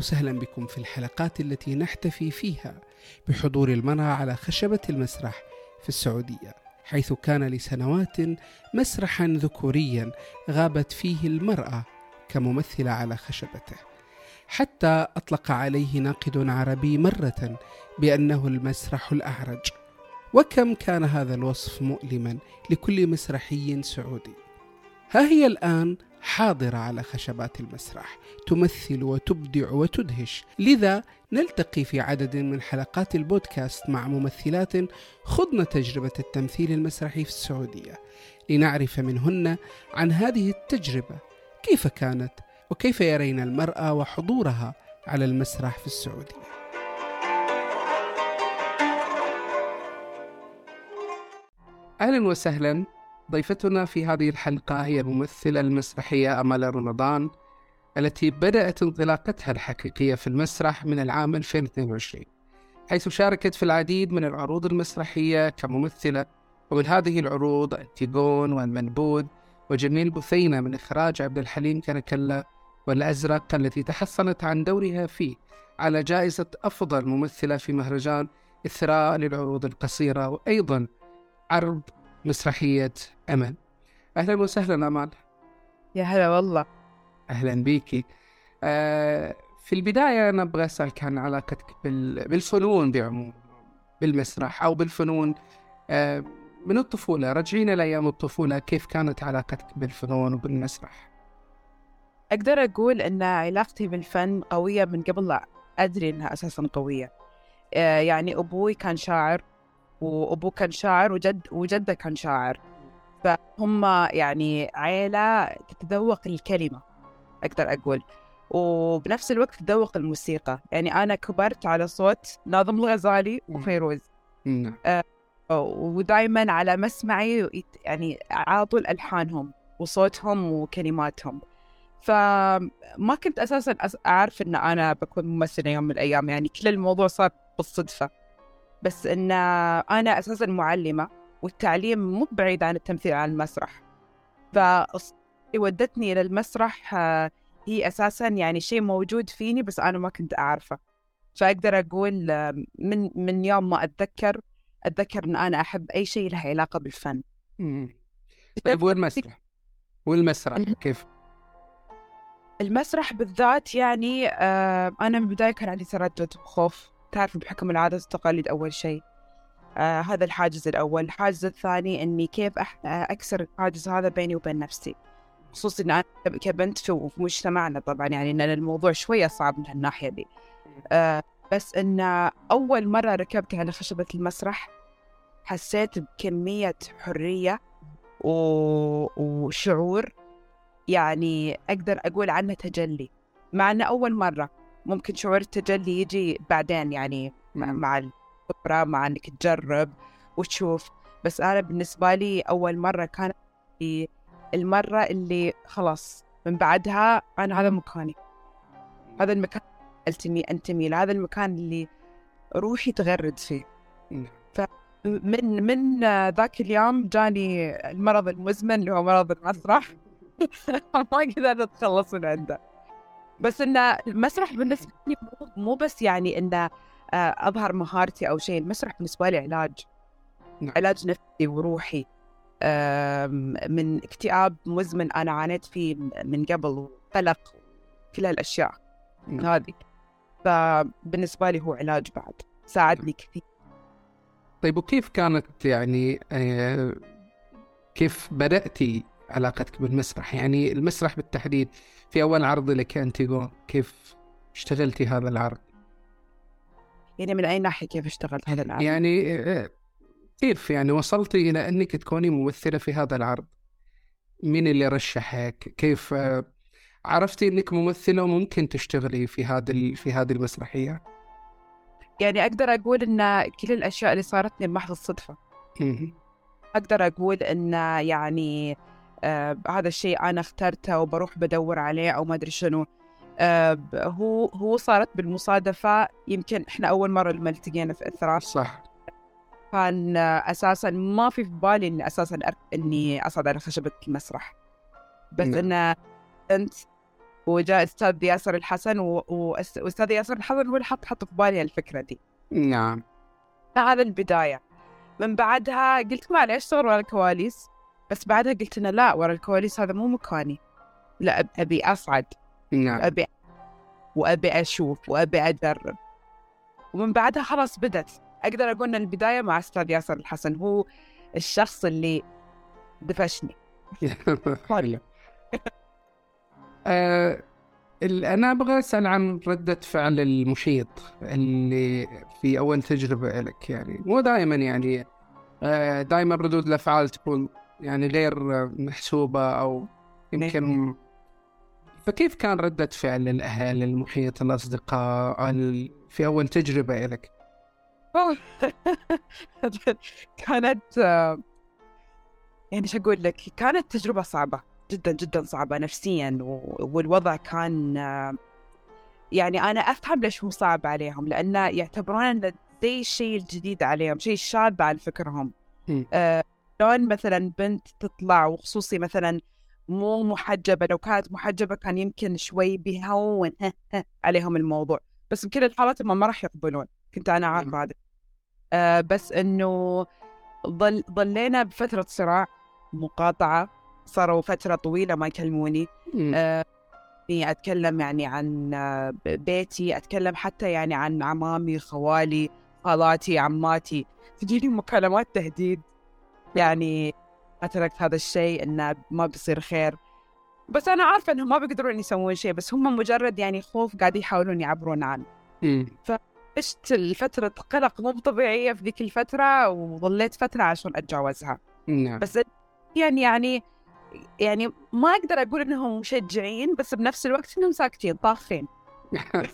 وسهلا بكم في الحلقات التي نحتفي فيها بحضور المرأة على خشبة المسرح في السعودية حيث كان لسنوات مسرحا ذكوريا غابت فيه المرأة كممثلة على خشبته. حتى أطلق عليه ناقد عربي مرة بأنه المسرح الأعرج. وكم كان هذا الوصف مؤلما لكل مسرحي سعودي؟ ها هي الآن حاضرة على خشبات المسرح تمثل وتبدع وتدهش. لذا نلتقي في عدد من حلقات البودكاست مع ممثلات خضن تجربة التمثيل المسرحي في السعودية. لنعرف منهن عن هذه التجربة كيف كانت وكيف يرين المرأة وحضورها على المسرح في السعودية. أهلا وسهلا. ضيفتنا في هذه الحلقة هي الممثلة المسرحية أمال رمضان التي بدأت انطلاقتها الحقيقية في المسرح من العام 2022 حيث شاركت في العديد من العروض المسرحية كممثلة ومن هذه العروض التيجون والمنبوذ وجميل بثينة من إخراج عبد الحليم كنكلا والأزرق التي تحصلت عن دورها فيه على جائزة أفضل ممثلة في مهرجان إثراء للعروض القصيرة وأيضا عرض مسرحية أمل أهلا وسهلا أمال يا هلا والله. أهلا بيكي آه في البداية أنا أبغى أسألك عن علاقتك بال... بالفنون بعموم بالمسرح أو بالفنون. آه من الطفولة رجعينا لأيام الطفولة كيف كانت علاقتك بالفنون وبالمسرح؟ أقدر أقول أن علاقتي بالفن قوية من قبل لا أدري أنها أساسا قوية. آه يعني أبوي كان شاعر وأبوه كان شاعر وجد وجده كان شاعر. فهم يعني عيلة تتذوق الكلمة أقدر أقول. وبنفس الوقت تذوق الموسيقى. يعني أنا كبرت على صوت ناظم الغزالي وفيروز. نعم. آه ودائما على مسمعي يعني على طول ألحانهم وصوتهم وكلماتهم. فما كنت أساسا أس- أعرف أن أنا بكون ممثلة يوم من الأيام. يعني كل الموضوع صار بالصدفة. بس أن أنا أساسا معلمة والتعليم مو بعيد عن التمثيل على المسرح. فودتني إلى المسرح آه، هي أساسا يعني شيء موجود فيني بس أنا ما كنت أعرفه. فأقدر أقول آه، من من يوم ما أتذكر أتذكر أن أنا أحب أي شيء له علاقة بالفن. طيب والمسرح؟ والمسرح كيف؟ المسرح بالذات يعني آه أنا من البداية كان عندي تردد وخوف. تعرف بحكم العادات والتقاليد أول شيء. آه هذا الحاجز الأول. الحاجز الثاني إني كيف أح- آه، أكسر الحاجز هذا بيني وبين نفسي. خصوصا إن أنا كبنت في مجتمعنا طبعا يعني إن الموضوع شوية صعب من هالناحية دي. آه بس إن أول مرة ركبت على خشبة المسرح حسيت بكمية حرية و... وشعور يعني أقدر أقول عنه تجلي. مع أنه أول مرة ممكن شعور التجلي يجي بعدين يعني مع, مم. مع الخبرة مع أنك تجرب وتشوف. بس أنا بالنسبة لي أول مرة كانت المرة اللي خلاص من بعدها أنا هذا مكاني. هذا المكان ألتمي أنتمي له هذا المكان اللي روحي تغرد فيه. نعم. من من ذاك اليوم جاني المرض المزمن اللي هو مرض المسرح. ما قدرت أتخلص من عنده. بس إن المسرح بالنسبة لي مو- بس يعني إن آه، أظهر مهارتي أو شيء المسرح بالنسبة لي علاج. نعم. علاج نفسي وروحي. من اكتئاب مزمن أنا عانيت فيه من قبل وقلق كل هالأشياء. نعم. هذه. فبالنسبة لي هو علاج بعد. ساعدني كثير. طيب وكيف كانت يعني آه، كيف بدأتي علاقتك بالمسرح. يعني المسرح بالتحديد في أول عرض لك أنتيغون كيف اشتغلتي هذا العرض؟ يعني من أي ناحية كيف اشتغلت هذا العمل يعني كيف يعني وصلتي إلى أنك تكوني ممثلة في هذا العرض؟ مين اللي رشحك؟ كيف عرفتي أنك ممثلة وممكن تشتغلي في هذا في هذه المسرحية؟ يعني أقدر أقول إن كل الأشياء اللي صارت لي بمحض الصدفه. أقدر أقول إن يعني آه هذا الشيء أنا اخترته وبروح بدور عليه أو ما أدري شنو. آه هو هو صارت بالمصادفة يمكن إحنا أول مرة لما التقينا في اثراء صح. كان أساسا ما في في بالي إني أساسا أر... إني اصعد على خشبة المسرح. بس نعم. انه أنت وجاء أستاذ ياسر الحسن و- واستاذ ياسر الحسن هو اللي حط حط في بالي الفكرة دي. نعم. هذا البداية. من بعدها قلت معليش اشتغل ورا الكواليس بس بعدها قلت إنه لا ورا الكواليس هذا مو مكاني. لا أبي أصعد. نعم. ابي وأبي أشوف وأبي أجرب. ومن بعدها خلاص بدت أقدر أقول إن البداية مع أستاذ ياسر الحسن هو الشخص اللي دفشني. حلو. آه، ال- أنا أبغى أسأل عن ردة فعل المشيط اللي في أول تجربة لك يعني. مو دائما يعني دائما ردود الأفعال تكون يعني غير محسوبة أو يمكن فكيف كان ردة فعل الأهل المحيط الأصدقاء ال- في أول تجربة لك؟ كانت يعني شو أقول لك كانت تجربة صعبة جدا جدا صعبة نفسيا والوضع كان يعني أنا أفهم ليش هو صعب عليهم لأنه يعتبرون زي الشيء الجديد عليهم شيء شاذ عن فكرهم. آه، شلون مثلا بنت تطلع وخصوصي مثلا مو محجبة لو كانت محجبة كان يمكن شوي بيهون عليهم الموضوع. بس بكل الحالات هم ما راح يقبلون كنت أنا عارفة هذا. آه بس إنه ظل ظلينا بفترة صراع مقاطعة صاروا فترة طويلة ما يكلموني. آه أتكلم يعني عن آه، بيتي أتكلم حتى يعني عن عمامي خوالي خالاتي عماتي. تجيني مكالمات تهديد. يعني ما تركت هذا الشيء إنه ما بيصير خير. بس أنا عارفة إنهم ما بيقدرون يسوون شيء بس هم مجرد يعني خوف قاعد يحاولون يعبرون عنه. مم. عشت الفترة قلق مو طبيعية في ذيك الفترة وظليت فترة عشان أتجاوزها. نعم. بس يعني يعني يعني ما أقدر أقول إنهم مشجعين بس بنفس الوقت إنهم ساكتين طاخين.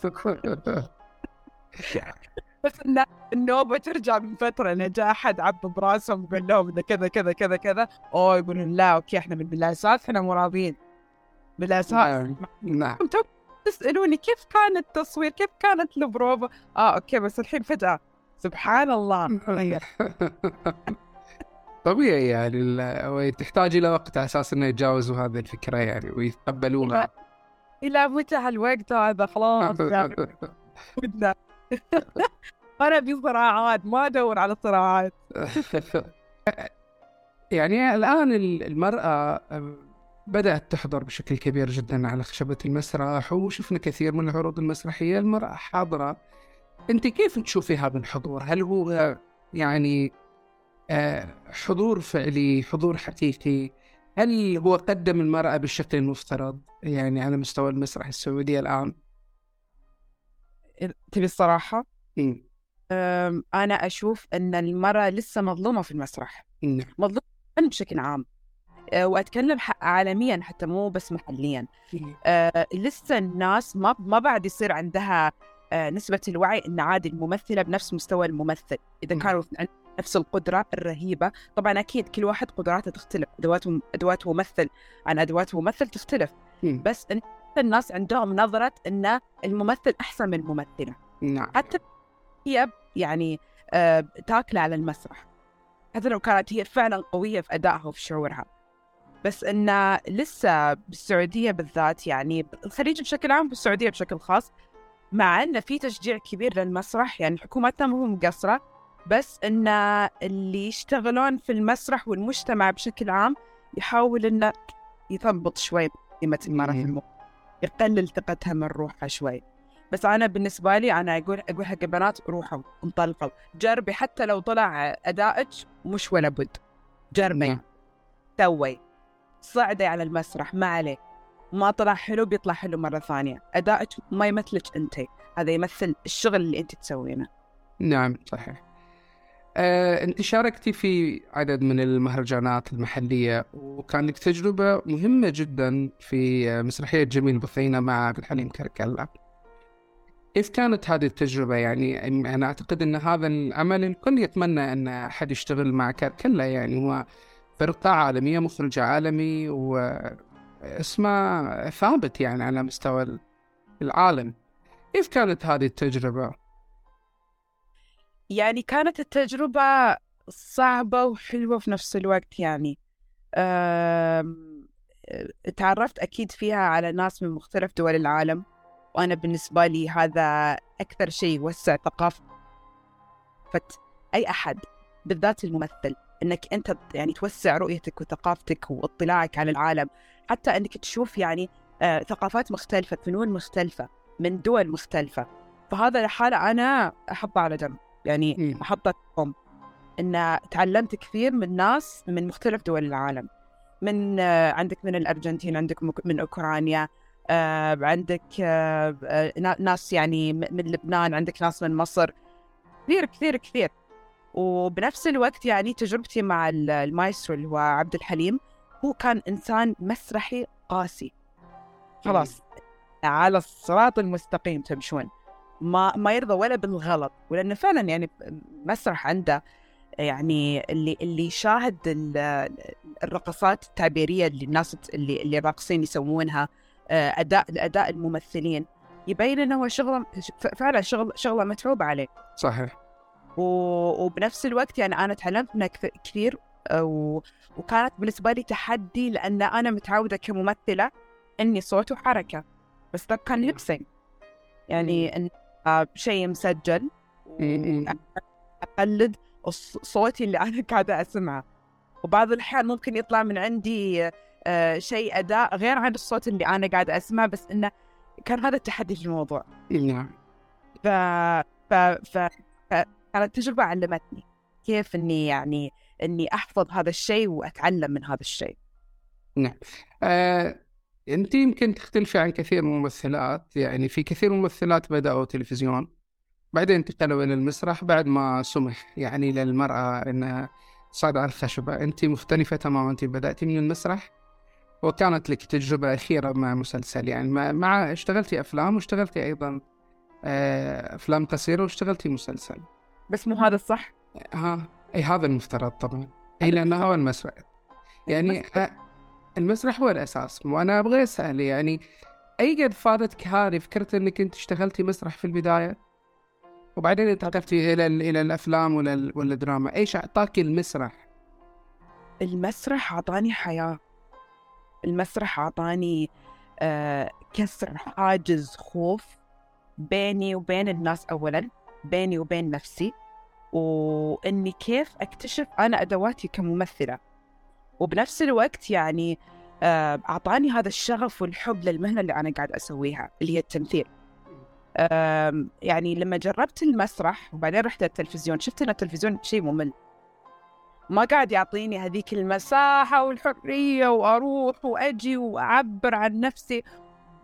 بس إن النوبة ترجع من فترة إن جاء أحد عب براسهم وقال لهم إنه كذا كذا كذا كذا. أوه يقولون لا okay إحنا من بالأساس إحنا مو راضيين. بالأساس نعم نعم. تو تسألوني كيف كان التصوير؟ كيف كانت البروفا آه okay بس الحين فجأة. سبحان الله. غير طبيعي يعني ال- تحتاج إلى وقت على أساس إنه يتجاوزوا هذه الفكرة يعني ويتقبلونها. إلى متى هالوقت هذا؟ خلاص يعني. ودنا. أنا في صراعات ما أدور على صراعات يعني الآن ال- المرأة بدأت تحضر بشكل كبير جدا على خشبة المسرح وشفنا كثير من العروض المسرحية المرأة حاضرة أنت كيف تشوفي هذا الحضور؟ هل هو يعني آه، حضور فعلي حضور حقيقي هل هو قدم المرأة بالشكل المفترض يعني على مستوى المسرح السعودي الآن؟ تبي الصراحة مم. أم، أنا أشوف أن المرأة لسه مظلومة في المسرح. نعم. مظلومة بشكل عام. وأتكلم ح- عالميا حتى مو بس محليا. أه، لسه الناس ما ما بعد يصير عندها أه، نسبة الوعي أن عادي الممثلة بنفس مستوى الممثل. إذا مم. كانوا نفس القدرة الرهيبة. طبعا أكيد كل واحد قدراته تختلف. أدوات أدوات ممثل عن أدوات ممثل تختلف. مم. بس الناس عندهم نظرة أن الممثل أحسن من الممثلة. نعم. حتى هي يعني آه، تاكلة على المسرح. حتى لو كانت هي فعلا قوية في أدائها وفي شعورها. بس إن لسه بالسعودية بالذات يعني الخليج بشكل عام والسعودية بشكل خاص مع إن في تشجيع كبير للمسرح يعني حكومتنا مو مقصرة بس إن اللي يشتغلون في المسرح والمجتمع بشكل عام يحاول إنه يثبط شوي قيمة المرأة في مم. المو... يقلل ثقتها من روحها شوي. بس أنا بالنسبة لي أنا أقول أقول حق البنات روحوا انطلقوا. جربي حتى لو طلع أدائك مش ولا بد. جربي. نعم. سوي صعدي على المسرح ما عليه ما طلع حلو بيطلع حلو مرة ثانية. أدائك ما يمثلك أنت. هذا يمثل الشغل اللي أنت تسوينه. نعم صحيح. آه، أنت شاركتي في عدد من المهرجانات المحلية وكان لك تجربة مهمة جدا في مسرحية جميل بثينة مع عبد الحليم كركلة كيف كانت هذه التجربة يعني أنا أعتقد أن هذا العمل الكل يتمنى أن أحد يشتغل مع كركلة يعني. هو فرقة عالمية مخرج عالمي واسمه ثابت يعني على مستوى العالم. كيف كانت هذه التجربة؟ يعني كانت التجربة صعبة وحلوة في نفس الوقت يعني. تعرفت أكيد فيها على ناس من مختلف دول العالم. وأنا بالنسبة لي هذا أكثر شيء يوسع ثقافة أي أحد بالذات الممثل. إنك أنت يعني توسع رؤيتك وثقافتك واطلاعك على العالم. حتى إنك تشوف يعني آه ثقافات مختلفة فنون مختلفة من دول مختلفة. فهذا الحالة أنا احطه على جنب. يعني احطه ام إن تعلمت كثير من ناس من مختلف دول العالم. من آه عندك من الأرجنتين عندك من أوكرانيا. آه عندك آه, آه، ناس يعني من لبنان عندك ناس من مصر. كثير كثير كثير. وبنفس الوقت يعني تجربتي مع المايسترو اللي هو عبد الحليم هو كان إنسان مسرحي قاسي. خلاص. على الصراط المستقيم تمشون. ما ما يرضى ولا بالغلط. ولأنه فعلا يعني مسرح عنده يعني اللي اللي شاهد الرقصات التعبيرية اللي الناس اللي اللي الراقصين يسوونها. آه، أداء أداء الممثلين. يبين إنه هو شغلة فعلا شغل شغلة متعوب عليه. صحيح. وبنفس الوقت يعني أنا تعلمت منها كثير آه، و... وكانت بالنسبة لي تحدي لأن أنا متعودة كممثلة إني صوت وحركة. بس ده كان لبسنج يعني إن آه، شيء مسجل. أقلد صوتي اللي أنا قاعدة أسمعه. وبعض الأحيان ممكن يطلع من عندي آه، شيء أداء غير عن الصوت اللي أنا قاعدة أسمعه بس إنه كان هذا التحدي في الموضوع. نعم. ف... ف... ف... كانت تجربة علمتني كيف إني يعني إني أحفظ هذا الشيء وأتعلم من هذا الشيء. نعم. آه، أنت يمكن تختلفي عن كثير من الممثلات. يعني في كثير من الممثلات بدأوا تلفزيون بعدين انتقلوا إلى المسرح بعد ما سمح يعني للمرأة أنها تصعد على الخشبة أنت مختلفة تماما. أنت بدأتي من المسرح وكانت لك تجربة أخيرة مع مسلسل. يعني مع اشتغلتي أفلام واشتغلتي أيضا آه، أفلام قصيرة واشتغلتي مسلسل. بس مو هذا الصح؟ ها إي هذا المفترض طبعا. إي لأنه هو المسرح. يعني المسرح هو الأساس. وأنا أبغى أسأل يعني أي قد فادتك هذه فكره إنك أنت اشتغلتي مسرح في البداية؟ وبعدين انتقلتي إلى إلى الأفلام ولا الدراما. إيش أعطاك المسرح؟ المسرح أعطاني حياة. المسرح أعطاني آه كسر حاجز خوف بيني وبين الناس اولا بيني وبين نفسي وإني كيف أكتشف أنا أدواتي كممثلة. وبنفس الوقت يعني آه، أعطاني هذا الشغف والحب للمهنة اللي أنا قاعد أسويها اللي هي التمثيل. يعني لما جربت المسرح وبعدين رحت التلفزيون شفت أن التلفزيون شيء ممل. ما قاعد يعطيني هذيك المساحة والحرية وأروح وأجي وأعبر عن نفسي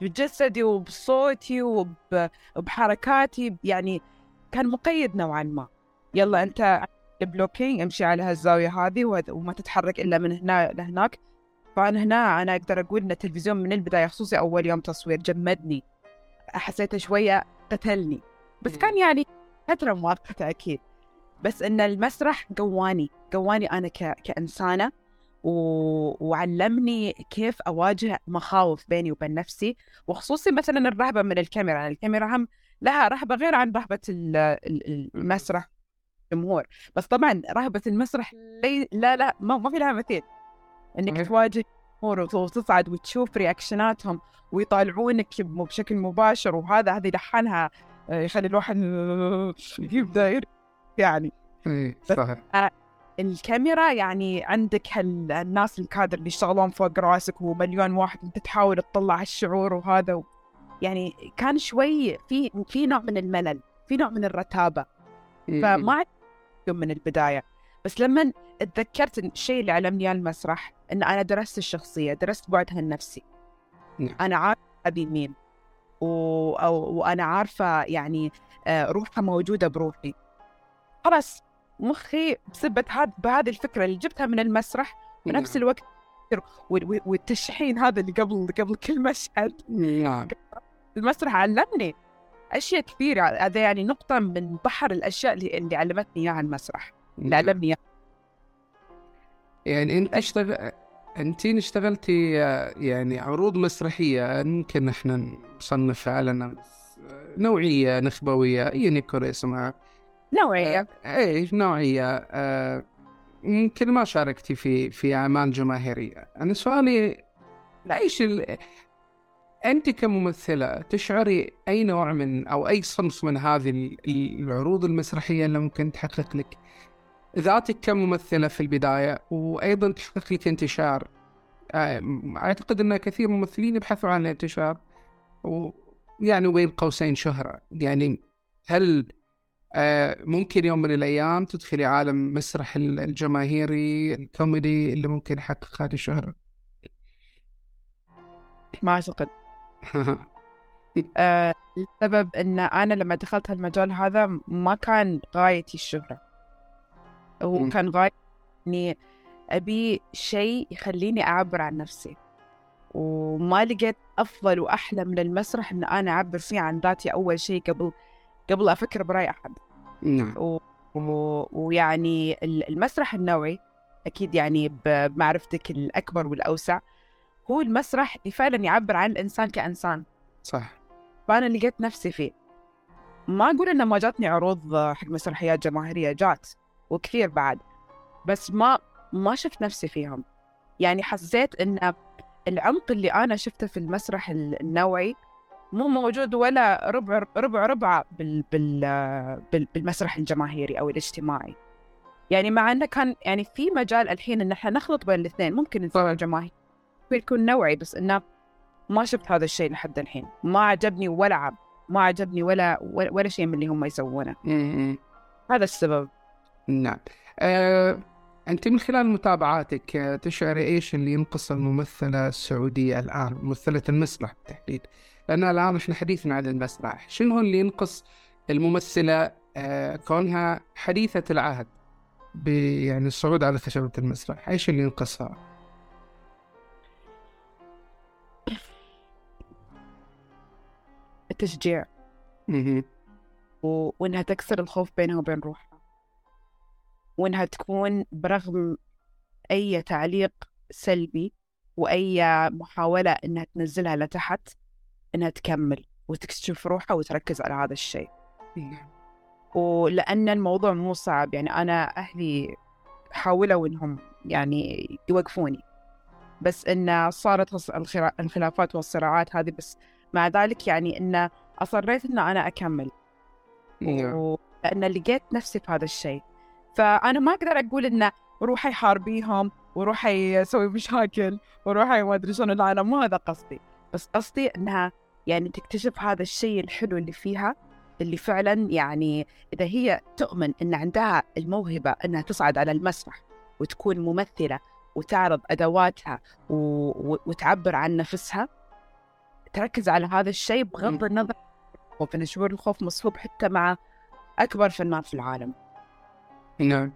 بجسدي وبصوتي وبحركاتي. يعني كان مقيد نوعا ما. يلا أنت بلوكينج امشي على هالزاوية هذه وما تتحرك إلا من هنا لهناك. فأنا هنا أنا أقدر أقول إن التلفزيون من البداية خصوصي أول يوم تصوير جمدني. حسيته شوية قتلني. بس كان يعني فترة مؤقتة أكيد. بس إن المسرح قواني قواني أنا ك... كإنسانة و... وعلمني كيف أواجه مخاوف بيني وبين نفسي وخصوصي مثلا الرهبة من الكاميرا. يعني الكاميرا هم لها رهبة غير عن رهبة المسرح الجمهور. بس طبعا رهبة المسرح لي لا لا ما, ما في لها مثيل. إنك تواجه الجمهور وتصعد وتشوف رياكشناتهم ويطالعونك بشكل مباشر وهذا هذه لحنها آه، يخلي الواحد يبدأ يعني. اي صحيح. الكاميرا يعني عندك هالناس الكادر اللي يشتغلون فوق راسك ومليون واحد أنت تحاول تطلع الشعور وهذا يعني كان شوي في في نوع من الملل في نوع من الرتابة. فما من البداية. بس لما تذكرت الشيء اللي علمني اياه المسرح إن أنا درست الشخصية درست بعدها النفسي نعم. أنا عارفة أبي مين. و... أو... وأنا عارفة يعني آه، روحها موجودة بروحي. خلاص مخي بسبة هذا بهذه الفكرة اللي جبتها من المسرح بنفس نعم. الوقت والتشحين هذا اللي قبل قبل كل مشهد نعم. المسرح علمني أشياء كثيرة هذا يعني نقطة من بحر الأشياء اللي, اللي علمتني إياها المسرح اللي علمني إياها. يعني أنت اشتغل أنت اشتغلتي يعني عروض مسرحية يمكن إحنا نصنفها على نوعية نخبوية أيا يكن اسمها. نوعية. اي نوعية. آه، يمكن ما شاركتي في في أعمال جماهيرية. أنا سؤالي إيش ال... أنت كممثلة تشعري أي نوع من أو أي صنف من هذه ال- العروض المسرحية اللي ممكن تحقق لك؟ ذاتك كممثلة في البداية وأيضا تحقق لك انتشار. آه، أعتقد أن كثير من الممثلين يبحثوا عن الانتشار ويعني بين قوسين شهرة. يعني هل آه، ممكن يوم من الأيام تدخلي عالم مسرح ال- الجماهيري الكوميدي اللي ممكن يحقق هذه الشهرة. ما أعتقد. آه السبب إن أنا لما دخلت هالمجال هذا ما كان غايتي الشهرة. هو مم. كان غايتي إني أبي شيء يخليني أعبر عن نفسي. وما لقيت أفضل وأحلى من المسرح إن أنا أعبر فيه عن ذاتي أول شيء قبل قبل أفكر برأي أحد. نعم. و... و... ويعني ال- المسرح النوعي أكيد يعني بمعرفتك الأكبر والأوسع هو المسرح اللي فعلا يعبر عن الإنسان كإنسان. صح. فأنا لقيت نفسي فيه. ما أقول إن ما جاتني عروض حق مسرحيات جماهيرية جات وكثير بعد بس ما ما شفت نفسي فيهم. يعني حسيت إن العمق اللي أنا شفته في المسرح ال- النوعي مو موجود ولا ربع ربع ربع بال بال بال بالمسرح الجماهيري أو الاجتماعي. يعني مع إنه كان يعني في مجال الحين إن إحنا نخلط بين الاثنين ممكن نسوي. جماهيري يكون نوعي بس إنه ما شفت هذا الشيء لحد الحين. ما عجبني ولا عب ما عجبني ولا ولا, ولا شيء من اللي هم يسوونه. مم. هذا السبب. نعم. آه، أنت من خلال متابعاتك تشعري إيش اللي ينقص الممثلة السعودية الآن ممثلة المسرح بالتحديد؟ لأن الآن إحنا حديثنا عن المسرح. شنو اللي ينقص الممثلة؟ آه، كونها حديثة العهد يعني الصعود على خشبة المسرح. إيش اللي ينقصها؟ التشجيع. و... وإنها تكسر الخوف بينها وبين روحها. وإنها تكون برغم أي تعليق سلبي وأي محاولة إنها تنزلها لتحت إنها تكمل وتكشف روحها وتركز على هذا الشيء. نعم. ولأن الموضوع مو صعب يعني أنا أهلي حاولوا إنهم يعني يوقفوني. بس إن صارت الخلافات والصراعات هذه بس مع ذلك يعني إن أصريت إن أنا أكمل. نعم. لأن لقيت نفسي في هذا الشيء. فأنا ما أقدر أقول إنه روحي حاربيهم وروحي سوي مشاكل وروحي ما أدري شنو لا أنا مو هذا قصدي. بس قصدي إنها يعني تكتشف هذا الشيء الحلو اللي فيها اللي فعلا يعني إذا هي تؤمن إن عندها الموهبة إنها تصعد على المسرح وتكون ممثلة وتعرض أدواتها و... و... وتعبر عن نفسها تركز على هذا الشيء بغض. النظر خوف إن شعور الخوف مصحوب حتى مع أكبر فنان في العالم. نعم.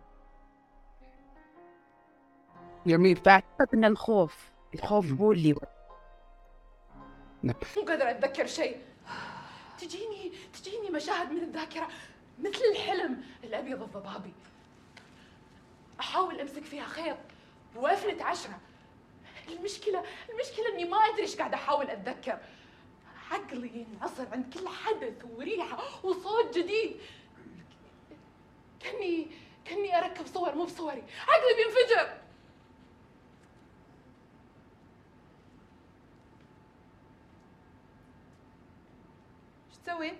جميل. فأعتقد أن الخوف الخوف هو اللي مو قادرة أتذكر شيء. تجيني تجيني مشاهد من الذاكرة مثل الحلم الأبيض الضبابي. أحاول أمسك فيها خيط وأفلت عشرة. المشكلة المشكلة إني ما أدري إيش قاعدة أحاول أتذكر. عقلي ينعصر عند كل حدث وريحة وصوت جديد. كني كني أركب صور مو بصوري. عقلي بينفجر. تسوي؟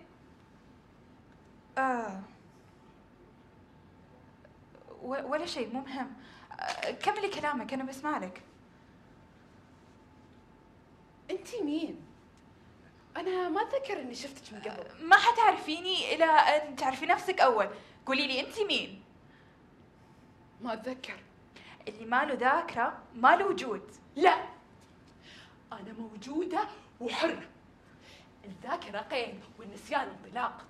آه. ولا شيء مو مهم آه، كملي كلامك أنا بسمع لك أنتي مين؟ أنا ما أتذكر إني شفتك من قبل ما حتعرفيني إلى أن تعرفي نفسك أول قولي لي أنت مين؟ ما أتذكر اللي ما له ذاكرة ما له وجود لا أنا موجودة وحرة الذاكرة قيد والنسيان انطلاق.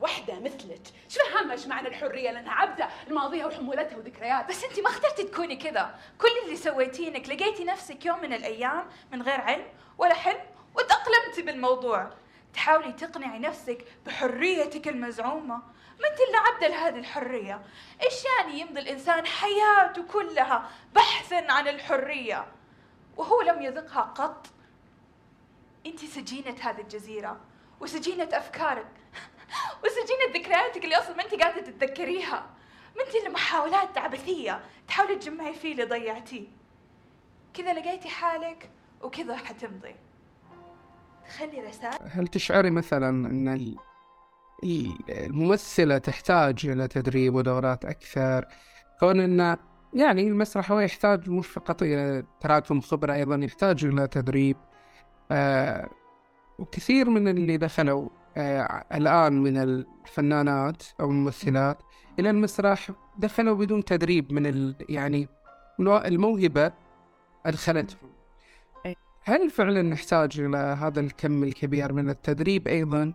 وحدة مثلك. شو فاهمة إيش معنى الحرية؟ لأنها عبدة لماضيها وحمولتها وذكرياتها بس أنت ما اخترتي تكوني كذا. كل اللي سويتيه إنك لقيتي نفسك يوم من الأيام من غير علم ولا حلم وتأقلمتي بالموضوع. تحاولي تقنعي نفسك بحريتك المزعومة. ما أنت إلا عبدة لهذه الحرية. إيش يعني يمضي الإنسان حياته كلها بحثا عن الحرية؟ وهو لم يذقها قط. انت سجينة هذه الجزيرة وسجينة أفكارك وسجينة ذكرياتك اللي أصلا ما انت قاعدة تتذكريها. ما انت الا محاولات عبثية تحاولي تجمعي فيه اللي ضيعتيه. كذا لقيتي حالك وكذا حتمضي. تخلي رسائل هل تشعري مثلا أن ال- ال- الممثلة تحتاج إلى تدريب ودورات أكثر؟ كون أن يعني المسرح هو يحتاج مش فقط إلى تراكم خبرة أيضا يحتاج إلى تدريب. آه وكثير من اللي دخلوا آه الآن من الفنانات أو الممثلات إلى المسرح دخلوا بدون تدريب من ال يعني الموهبة أدخلتهم أي. هل فعلا نحتاج إلى هذا الكم الكبير من التدريب أيضا؟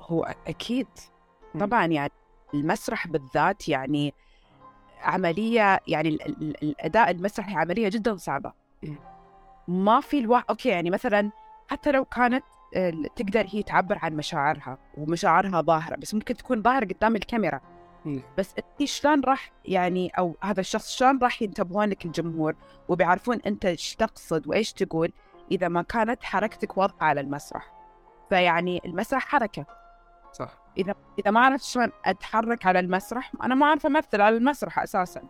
هو أكيد. طبعا يعني المسرح بالذات يعني عملية يعني ال- ال- الأداء المسرحي عملية جدا صعبة. ما في الواحد أوكي يعني مثلا حتى لو كانت آه، تقدر هي تعبر عن مشاعرها ومشاعرها ظاهرة بس ممكن تكون ظاهرة قدام الكاميرا. بس أنت شلون راح يعني أو هذا الشخص شلون راح ينتبهون لك الجمهور وبيعرفون أنت إيش تقصد وإيش تقول إذا ما كانت حركتك واضحة على المسرح؟ فيعني المسرح حركة. صح. إذا إذا ما عرفت شلون أتحرك على المسرح أنا ما أعرف أمثل على المسرح أساسا.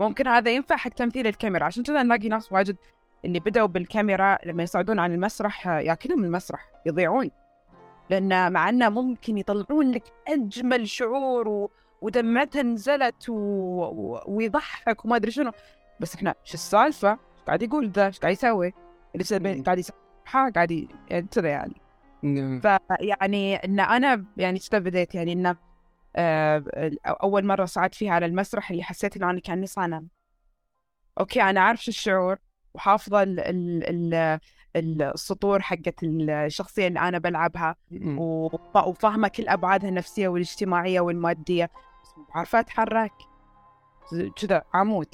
ممكن هذا ينفع حق تمثيل الكاميرا عشان كذا نلاقي ناس واجد اللي بدأوا بالكاميرا لما يصعدون على المسرح آه، ياكلهم المسرح يضيعون لأن مع أنه ممكن يطلعون لك أجمل شعور و... ودمعته نزلت و... و... ويضحك وما أدري شنو بس إحنا شو السالفة؟ إيش قاعد يقول ذا؟ إيش قاعد يسوي؟ اللي. قاعد يسوي قاعد ي- يعني كذا يعني نعم. فيعني إن أنا يعني استبديت يعني انه آه، أول مرة صعدت فيها على المسرح اللي حسيت إنه أنا كأني صنم okay أنا عارف شو الشعور وحافظة ال ال ال السطور حقت الشخصية اللي أنا بلعبها وفاهمة كل أبعادها النفسية والاجتماعية والمادية. عارفه أتحرك. كذا عمود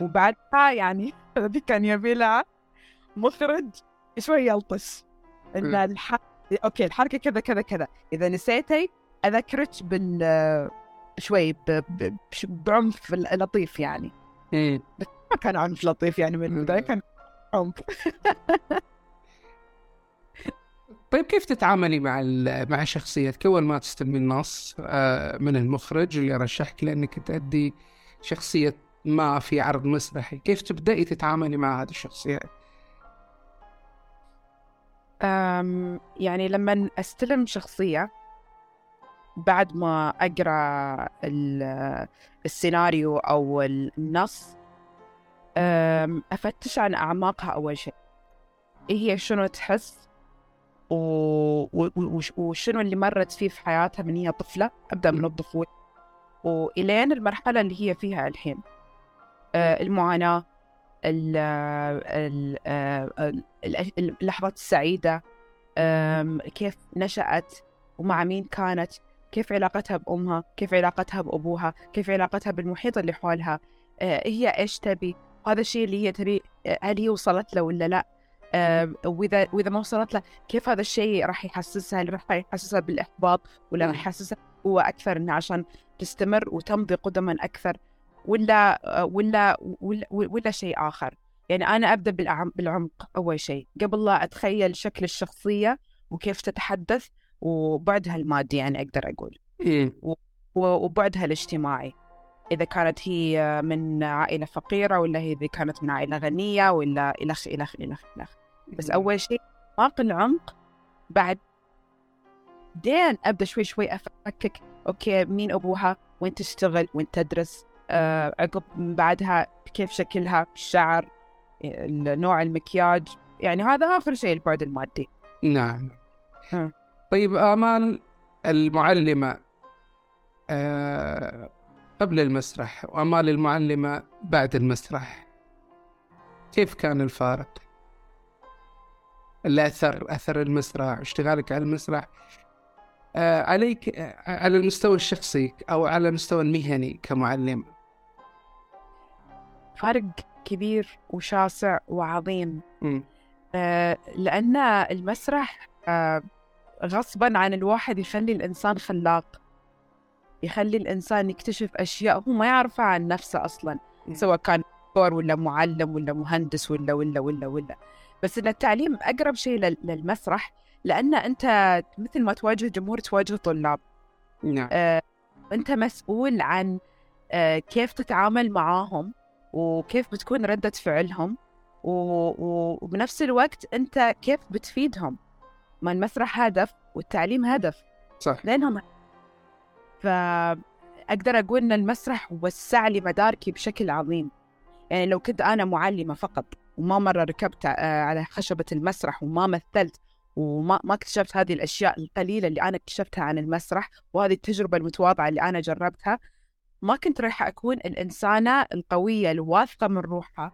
وبعدها يعني هذه كان يبي لها مخرج شوي يلطش إن. الح... أوكي الحركة كذا كذا كذا. إذا نسيتي أذكرك بال شوي ب... ب... بعنف لطيف يعني. ما كان عنف لطيف يعني من البداية كان عنف. طيب كيف تتعاملي مع ال- مع شخصيتك؟ أول ما تستلمي النص آه، من المخرج اللي رشحك لأنك تأدي شخصية ما في عرض مسرحي. كيف تبدأي تتعاملي مع هذه الشخصية؟ أم يعني لما أستلم شخصية بعد ما أقرأ ال- السيناريو أو النص أم، أفتش عن أعماقها أول شيء. إيه هي؟ شنو تحس؟ و... و... وش- وشنو اللي مرت فيه في حياتها من هي طفلة؟ أبدأ من الطفولة. وإلين المرحلة اللي هي فيها الحين. آه، المعاناة ال- ال- آه، ال- اللحظات السعيدة. آم، كيف نشأت؟ ومع مين كانت؟ كيف علاقتها بأمها؟ كيف علاقتها بأبوها؟ كيف علاقتها بالمحيط اللي حولها؟ آه، هي إيش تبي؟ هذا الشيء اللي هي تبي آه، هل هي وصلت له ولا لا؟ آم، وإذا وإذا ما وصلت له كيف هذا الشيء راح يحسسها؟ هل راح يحسسها بالإحباط ولا راح يحسسها هو أكثر إنه عشان تستمر وتمضي قدما أكثر ولا آه، ولا ولا, ولا شيء آخر؟ يعني أنا أبدأ بالعم- بالعمق أول شيء. قبل لا أتخيل شكل الشخصية وكيف تتحدث وبعدها المادي يعني أقدر أقول. مم. و- وبعدها الاجتماعي. إذا كانت هي من عائلة فقيرة ولا هي إذا كانت من عائلة غنية ولا إلخ إلخ إلخ إلخ بس أول شيء أعماق العمق بعد دين أبدأ شوي شوي أفكك. أوكي مين أبوها؟ وين تشتغل؟ وين تدرس؟ آه عقب من بعدها كيف شكلها؟ الشعر نوع المكياج. يعني هذا آخر شيء البعد المادي. نعم. طيب آمال المعلمة آه قبل المسرح وآمال المعلمة بعد المسرح كيف كان الفارق؟ الأثر أثر المسرح اشتغالك على المسرح آه عليك آه على المستوى الشخصي أو على المستوى المهني كمعلم فرق كبير وشاسع وعظيم. آه، لأن المسرح آه، غصبا عن الواحد يخلي الإنسان خلاق يخلي الإنسان يكتشف أشياء هو ما يعرفها عن نفسه أصلا. سواء كان دكتور ولا معلم ولا مهندس ولا ولا ولا ولا. بس إن التعليم أقرب شيء لل- للمسرح لأن أنت مثل ما تواجه جمهور تواجه طلاب. نعم. آه، أنت مسؤول عن آه، كيف تتعامل معاهم وكيف بتكون ردة فعلهم و... و... وبنفس الوقت أنت كيف بتفيدهم. ما المسرح هدف والتعليم هدف. صح. لأنهم فأقدر أقول إن المسرح وسع لي مداركي بشكل عظيم. يعني لو كنت أنا معلمة فقط وما مرة ركبت آه، على خشبة المسرح وما مثلت وما ما اكتشفت هذه الأشياء القليلة اللي أنا اكتشفتها عن المسرح وهذه التجربة المتواضعة اللي أنا جربتها ما كنت رايحة أكون الإنسانة القوية الواثقة من روحها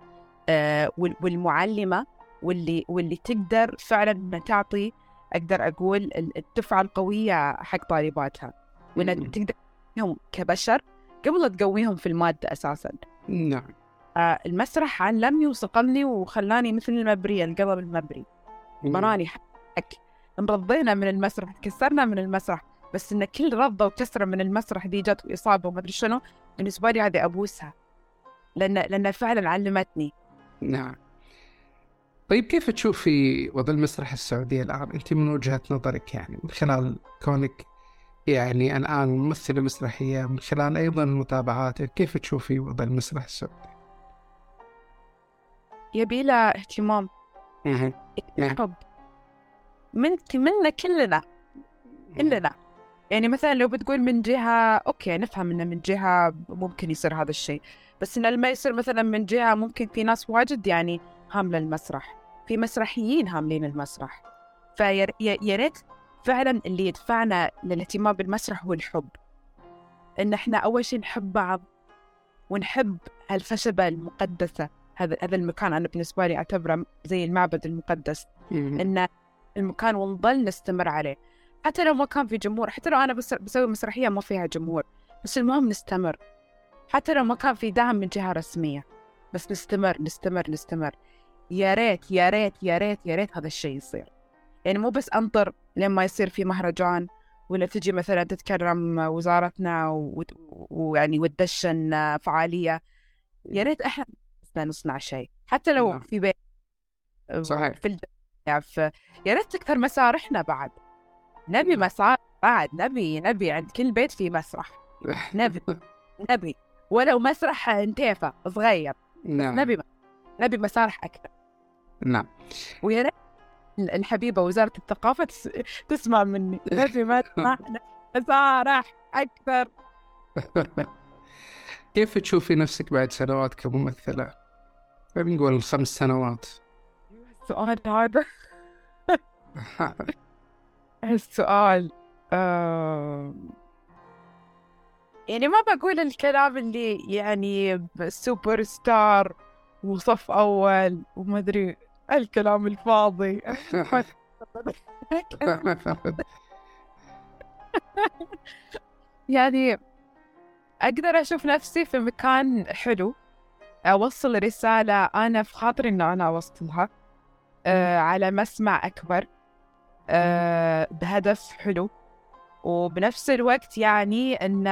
آه، وال- والمعلمة واللي واللي تقدر فعلا تعطي أقدر أقول ال- الدفعة القوية حق طالباتها. مم. تقدر تقويهم كبشر قبل لا تقويهم في المادة أساسا. نعم. آه، المسرح علمني وصقلني وخلاني مثل المبرية القلم المبري. براني حق انرضينا من المسرح كسرنا من المسرح بس إن كل رضه وكسرة من المسرح دي جت واصابه وما أدري شنو بالنسبة لي هذه أبوسها. لأن لأن فعلا علمتني. نعم. طيب كيف تشوفي وضع المسرح السعودي الآن؟ أنت من وجهة نظرك يعني من خلال كونك يعني الآن ممثلة مسرحية من خلال أيضا متابعاتك كيف تشوفي وضع المسرح السعودي؟ يبي له اهتمام. مهم. نعم. حب. من منا كلنا. كلنا. يعني مثلا لو بتقول من جهة أوكي نفهم إنه من جهة ممكن يصير هذا الشيء. بس إنه لما يصير مثلا من جهة ممكن في ناس واجد يعني هاملة المسرح. في مسرحيين هاملين المسرح. فيا يا ريت فعلا اللي يدفعنا للاهتمام بالمسرح هو الحب. إن إحنا أول شيء نحب بعض ونحب هالخشبة المقدسة. هذا هذا المكان أنا بالنسبة لي أعتبره زي المعبد المقدس. إن المكان ونظل نستمر عليه. حتى لو ما كان في جمهور حتى لو أنا بس بسوي مسرحية ما فيها جمهور بس المهم نستمر. حتى لو ما كان في دعم من جهة رسمية بس نستمر نستمر نستمر. يا ريت يا ريت يا ريت يا ريت هذا الشيء يصير. يعني مو بس أنطر لما يصير في مهرجان ولا تجي مثلا تتكرم وزارتنا ويعني وتدشن فعالية. يا ريت إحنا نصنع شيء حتى لو نعم. في بيت صحيح. في. يعني في يا ريت تكثر مسارحنا بعد. نبي مسار بعد نبي نبي عند كل بيت في مسرح. نبي نبي. ولو مسرح انتيفا صغير نعم. نبي نبي مسارح أكثر. نعم. ويا الحبيبة وزارة الثقافة تس... تسمع مني. نبي مسرح مسارح أكثر. كيف تشوفي نفسك بعد سنوات كممثلة؟ خلينا نقول خمس سنوات. السؤال هذا. السؤال آه... يعني ما بقول الكلام اللي يعني سوبر ستار وصف أول وما أدري الكلام الفاضي. يعني أقدر أشوف نفسي في مكان حلو أوصل رسالة أنا في خاطري إن أنا أوصلها آه على مسمع أكبر آه بهدف حلو. وبنفس الوقت يعني إن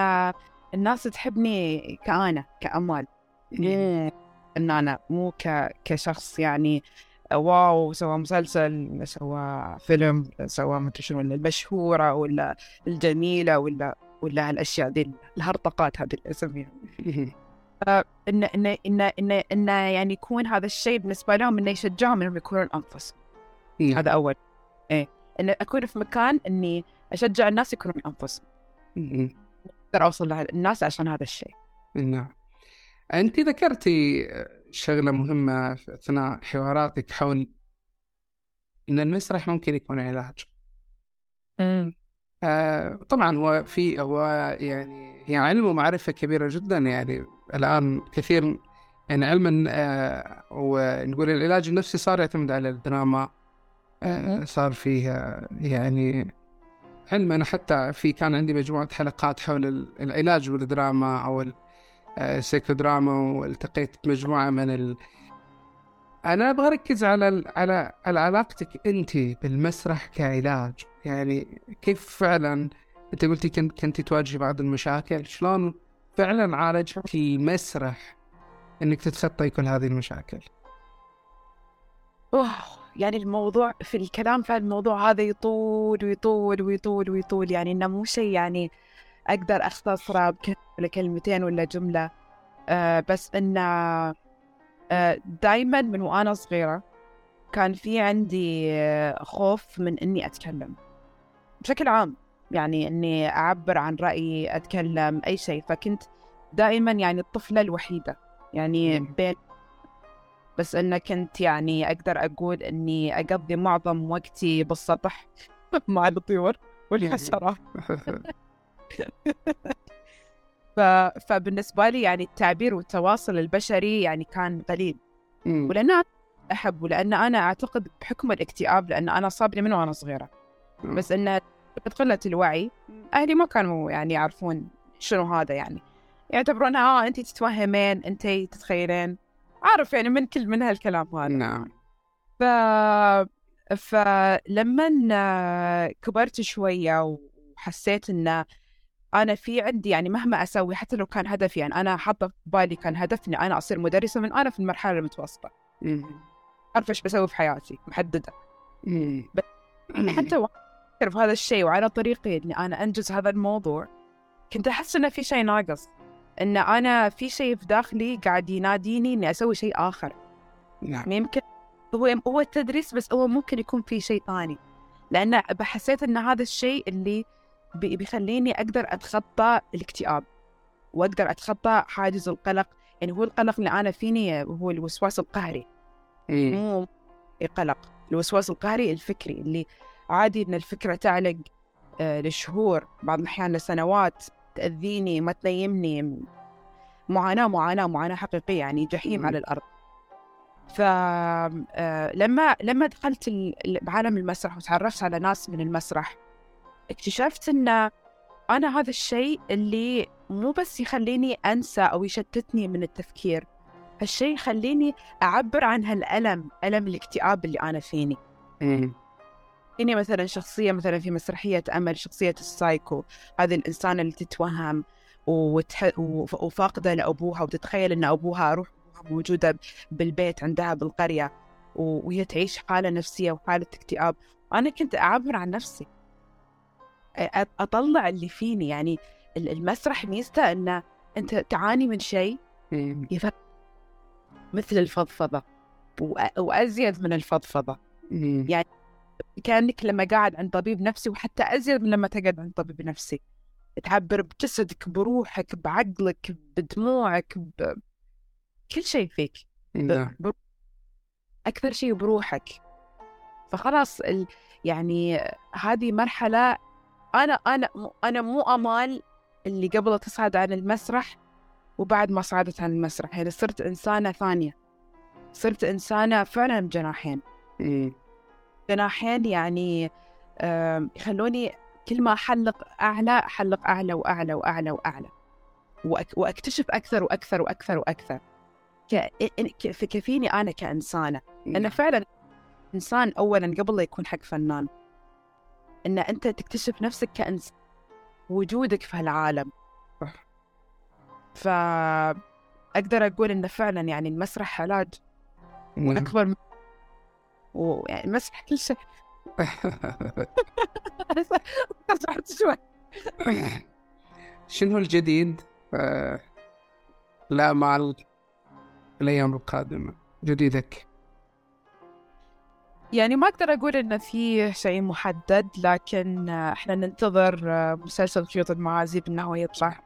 الناس تحبني كأنا كأمال مو إن أنا مو ك... كشخص يعني واو سوى مسلسل سوى فيلم سوى مدري شنو ولا المشهورة ولا الجميلة ولا ولا هالأشياء دي الهرطقات هذه اللي أسميها. إن إن إن إن إن يعني يكون هذا الشيء بالنسبة لهم إنه يشجعهم إنهم يكونون أنفسهم نعم. هذا أول. إيه. إن أكون في مكان إني أشجع الناس يكونون أنفسهم أقدر أوصل للناس عشان هذا الشيء. نعم. أنت ذكرتي شغلة مهمة في أثناء حواراتك حول أن المسرح ممكن يكون علاج. آه طبعا هو في هو يعني هي علم ومعرفة كبيرة جدا يعني الآن كثير يعني علما آه ونقول العلاج النفسي صار يعتمد على الدراما. آه صار فيه يعني علما حتى في كان عندي مجموعة حلقات حول ال- العلاج بالدراما أو السيكودراما والتقيت بمجموعة من ال... أنا أبغى أركز على. على على علاقتك أنت بالمسرح كعلاج يعني كيف فعلا أنت قلتي كنت كنت تواجهي بعض المشاكل شلون فعلا عالجتي المسرح إنك تتخطي كل هذه المشاكل أوه يعني الموضوع في الكلام في هذا يطول ويطول ويطول ويطول يعني إنه مو شيء يعني أقدر أختصره بكلمة ولا كلمتين ولا جملة. آه بس إنه آه دايما من وأنا صغيرة كان في عندي آه، خوف من إني أتكلم. بشكل عام يعني إني أعبر عن رأيي أتكلم أي شيء. فكنت دائما يعني الطفلة الوحيدة يعني. بين. بس إنه كنت يعني أقدر أقول إني أقضي معظم وقتي بالسطح مع الطيور والحشرات. ف... فبالنسبة لي يعني التعبير والتواصل البشري يعني كان قليل أنا أحب ولأن أنا أعتقد بحكم الاكتئاب لأن أنا صابني من وأنا صغيرة. مم. بس إنه بقلة الوعي أهلي ما كانوا يعني يعرفون شنو هذا يعني. يعتبرونها آه أنت تتوهمين أنت تتخيلين. عارف يعني من كل من هالكلام هذا. نعم. ف فلما كبرت شوية وحسيت إن أنا في عندي يعني مهما أسوي حتى لو كان هدفي يعني أنا حاطة في بالي كان هدفني أنا أصير مدرسة من أنا في المرحلة المتوسطة. مم. أعرف إيش بسوي في حياتي محددة. مم. حتى وأفكر في هذا الشيء وعلى طريقي إني أنا أنجز هذا الموضوع كنت أحس إنه في شيء ناقص. إن أنا في شيء في داخلي قاعد يناديني إني أسوي شيء آخر. نعم. يمكن هو هو التدريس بس هو ممكن يكون في شيء ثاني. لأن بحسيت إن هذا الشيء اللي بيخليني أقدر أتخطى الاكتئاب وأقدر أتخطى حاجز القلق يعني هو القلق اللي أنا فيني هو الوسواس القهري مم. مو قلق الوسواس القهري الفكري اللي عادي إن الفكرة تعلق آه، لشهور بعض الأحيان لسنوات تأذيني ما تنيمني معاناة معاناة معاناة حقيقية يعني جحيم مم. على الأرض فلما لما دخلت ال- ال- بعالم المسرح وتعرفت على ناس من المسرح اكتشفت إن أنا هذا الشيء اللي مو بس يخليني أنسى أو يشتتني من التفكير هالشيء يخليني أعبر عن هالألم ألم الاكتئاب اللي أنا فيني. مم. فيني مثلا شخصية مثلا في مسرحية أمل شخصية السايكو هذه الإنسانة اللي تتوهم وتح... وف- وفاقدة لأبوها وتتخيل إن أبوها روح أبوها موجودة بالبيت عندها بالقرية و- وهي تعيش حالة نفسية وحالة اكتئاب. أنا كنت أعبر عن نفسي. أطلع اللي فيني. يعني ال- المسرح ميزته إنه أنت تعاني من شيء. يفك مثل الفضفضة وأزيد من الفضفضة. مم. يعني كأنك لما قاعد عند طبيب نفسي وحتى أزيد من لما تقعد عند طبيب نفسي. تعبر بجسدك بروحك بعقلك بدموعك ب... كل شيء فيك. نعم ب... أكثر شيء بروحك. فخلاص ال... يعني هذه مرحلة أنا أنا أنا مو أمال اللي قبل تصعد عن المسرح وبعد ما صعدت عن المسرح. يعني صرت إنسانة ثانية. صرت إنسانة فعلا بجناحين. جناحين يعني يخلوني كل ما أحلق أعلى أحلق أعلى وأعلى وأعلى وأعلى. وأك- وأكتشف أكثر وأكثر وأكثر وأكثر. في- كفيني أنا كإنسانة. أنا. فعلا إنسان أولا قبل لا يكون حق فنان. إن أنت تكتشف نفسك كإنسان وجودك في هالعالم صح. فأقدر أقول إنه فعلا يعني المسرح علاج نعم. أكبر من ويعني المسرح كل شيء رجعت شوي شنو الجديد لا مع ال- الأيام القادمة جديدك يعني ما أقدر أقول انه في شيء محدد لكن إحنا ننتظر مسلسل خيوط المعازيب إنه يطلع.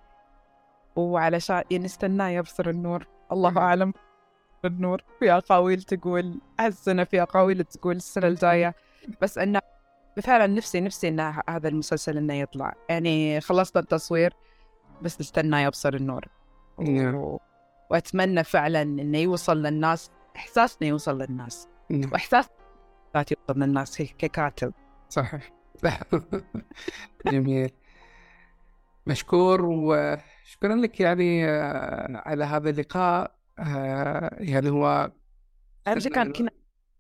وعلشان نستناه يبصر النور. الله أعلم. النور في أقاويل تقول هالسنه في أقاويل تقول السنة الجاية. بس انه فعلا نفسي نفسي إن ه- هذا المسلسل إنه يطلع. يعني خلصنا التصوير بس نستناه يبصر النور. نعم. و... وأتمنى فعلا إنه يوصل للناس إحساسنا يوصل للناس. نعم. يوصل للناس ك- ككاتب. صحيح. جميل. مشكور وشكرا لك يعني آه، على هذا اللقاء. آه، يعني هو أرجو كان كنا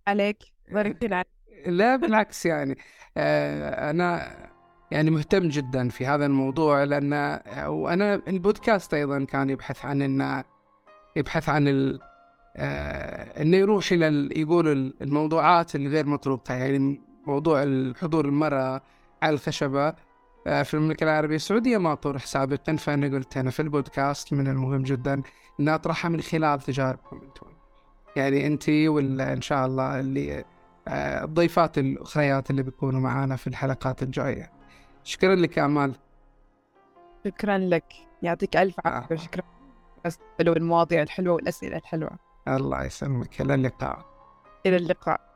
عليك. عليك لا بالعكس يعني. آه، أنا يعني مهتم جدا في هذا الموضوع لأن وأنا البودكاست أيضا كان يبحث عن إنه يبحث عن ال آه، إنه يروح إلى ال- يقول ال- الموضوعات الغير مطروقه يعني موضوع الحضور المرأة على الخشبة آه، في المملكة العربية السعودية ما طرح سابقا فأنا قلت أنا في البودكاست من المهم جدا أن أطرحها من خلال تجاربكم أنتم يعني أنت ولا إن شاء الله اللي آه، الضيفات الأخريات اللي بيكونوا معانا في الحلقات الجاية. شكرا لك يا أمال. شكرا لك. يعطيك ألف عافية. آه. شكرا. المواضيع الحلوة والأسئلة الحلوة. الله يسلمك. إلى اللقاء. إلى اللقاء.